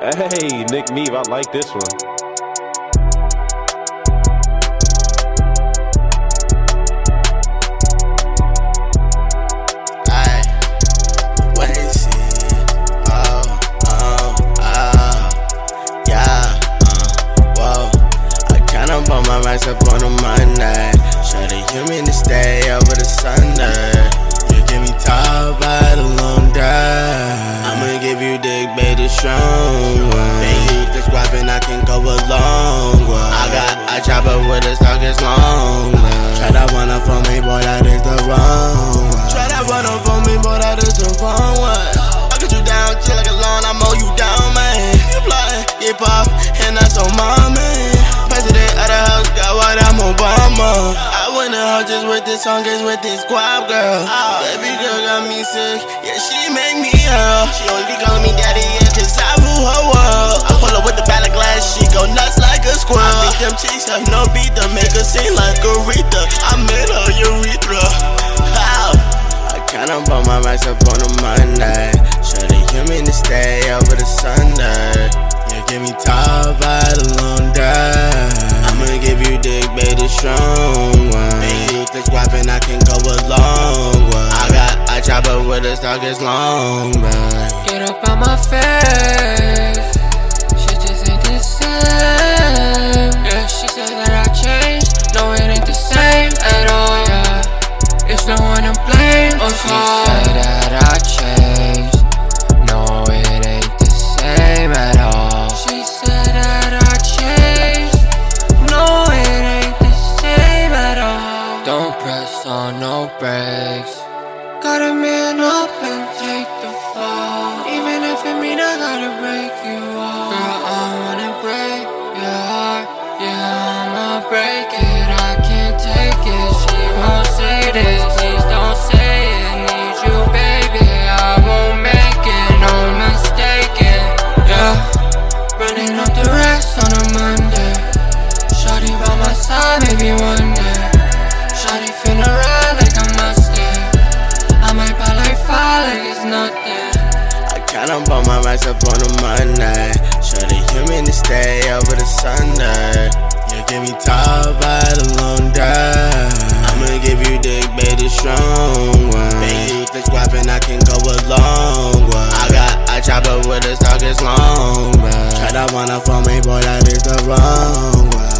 Hey, Nick Neave, I like this one. Can go a long one. I got a chopper with a stock as long. Try that one up for me, boy, that is the wrong one. Try that one up for me, boy, that is the wrong one. I got you down, chill like a lawn, I mow you down, man. You fly, get pop, and that's on my man. President of the house, got what I'm Obama. I went to her just with this song, just with this squad girl. Oh, baby girl got me sick, yeah, she make me hell. She only be calling me daddy, like Aretha. I made her urethra. How? I kinda bought my rights up on a Monday. Sure they hear me to stay over the Sunday. Yeah, give me top by the long drive. I'ma give you dick, baby, strong one. Baby, the squad and I can go a long one. I got a chopper with a stock as long, man. Get up on my face. On no brakes. Gotta man up and take the fall. Even if it mean I gotta break you off. Girl, I wanna break your heart. Yeah, I'ma break it. I can't take it. She won't say this. Please don't say it. Need you, baby. I won't make it. No mistaken. Yeah. Running up the rest on a Monday. Shawty by my side, maybe I kinda bought my rights up on a Monday. They hear me to stay over the Sunday. Yeah, give me top by the long drive. I'ma give you dick, baby, strong one. Baby, the squad and I can go a long one. I got a chopper with a stock as long, man. Try that one up for me, boy, that is the wrong one.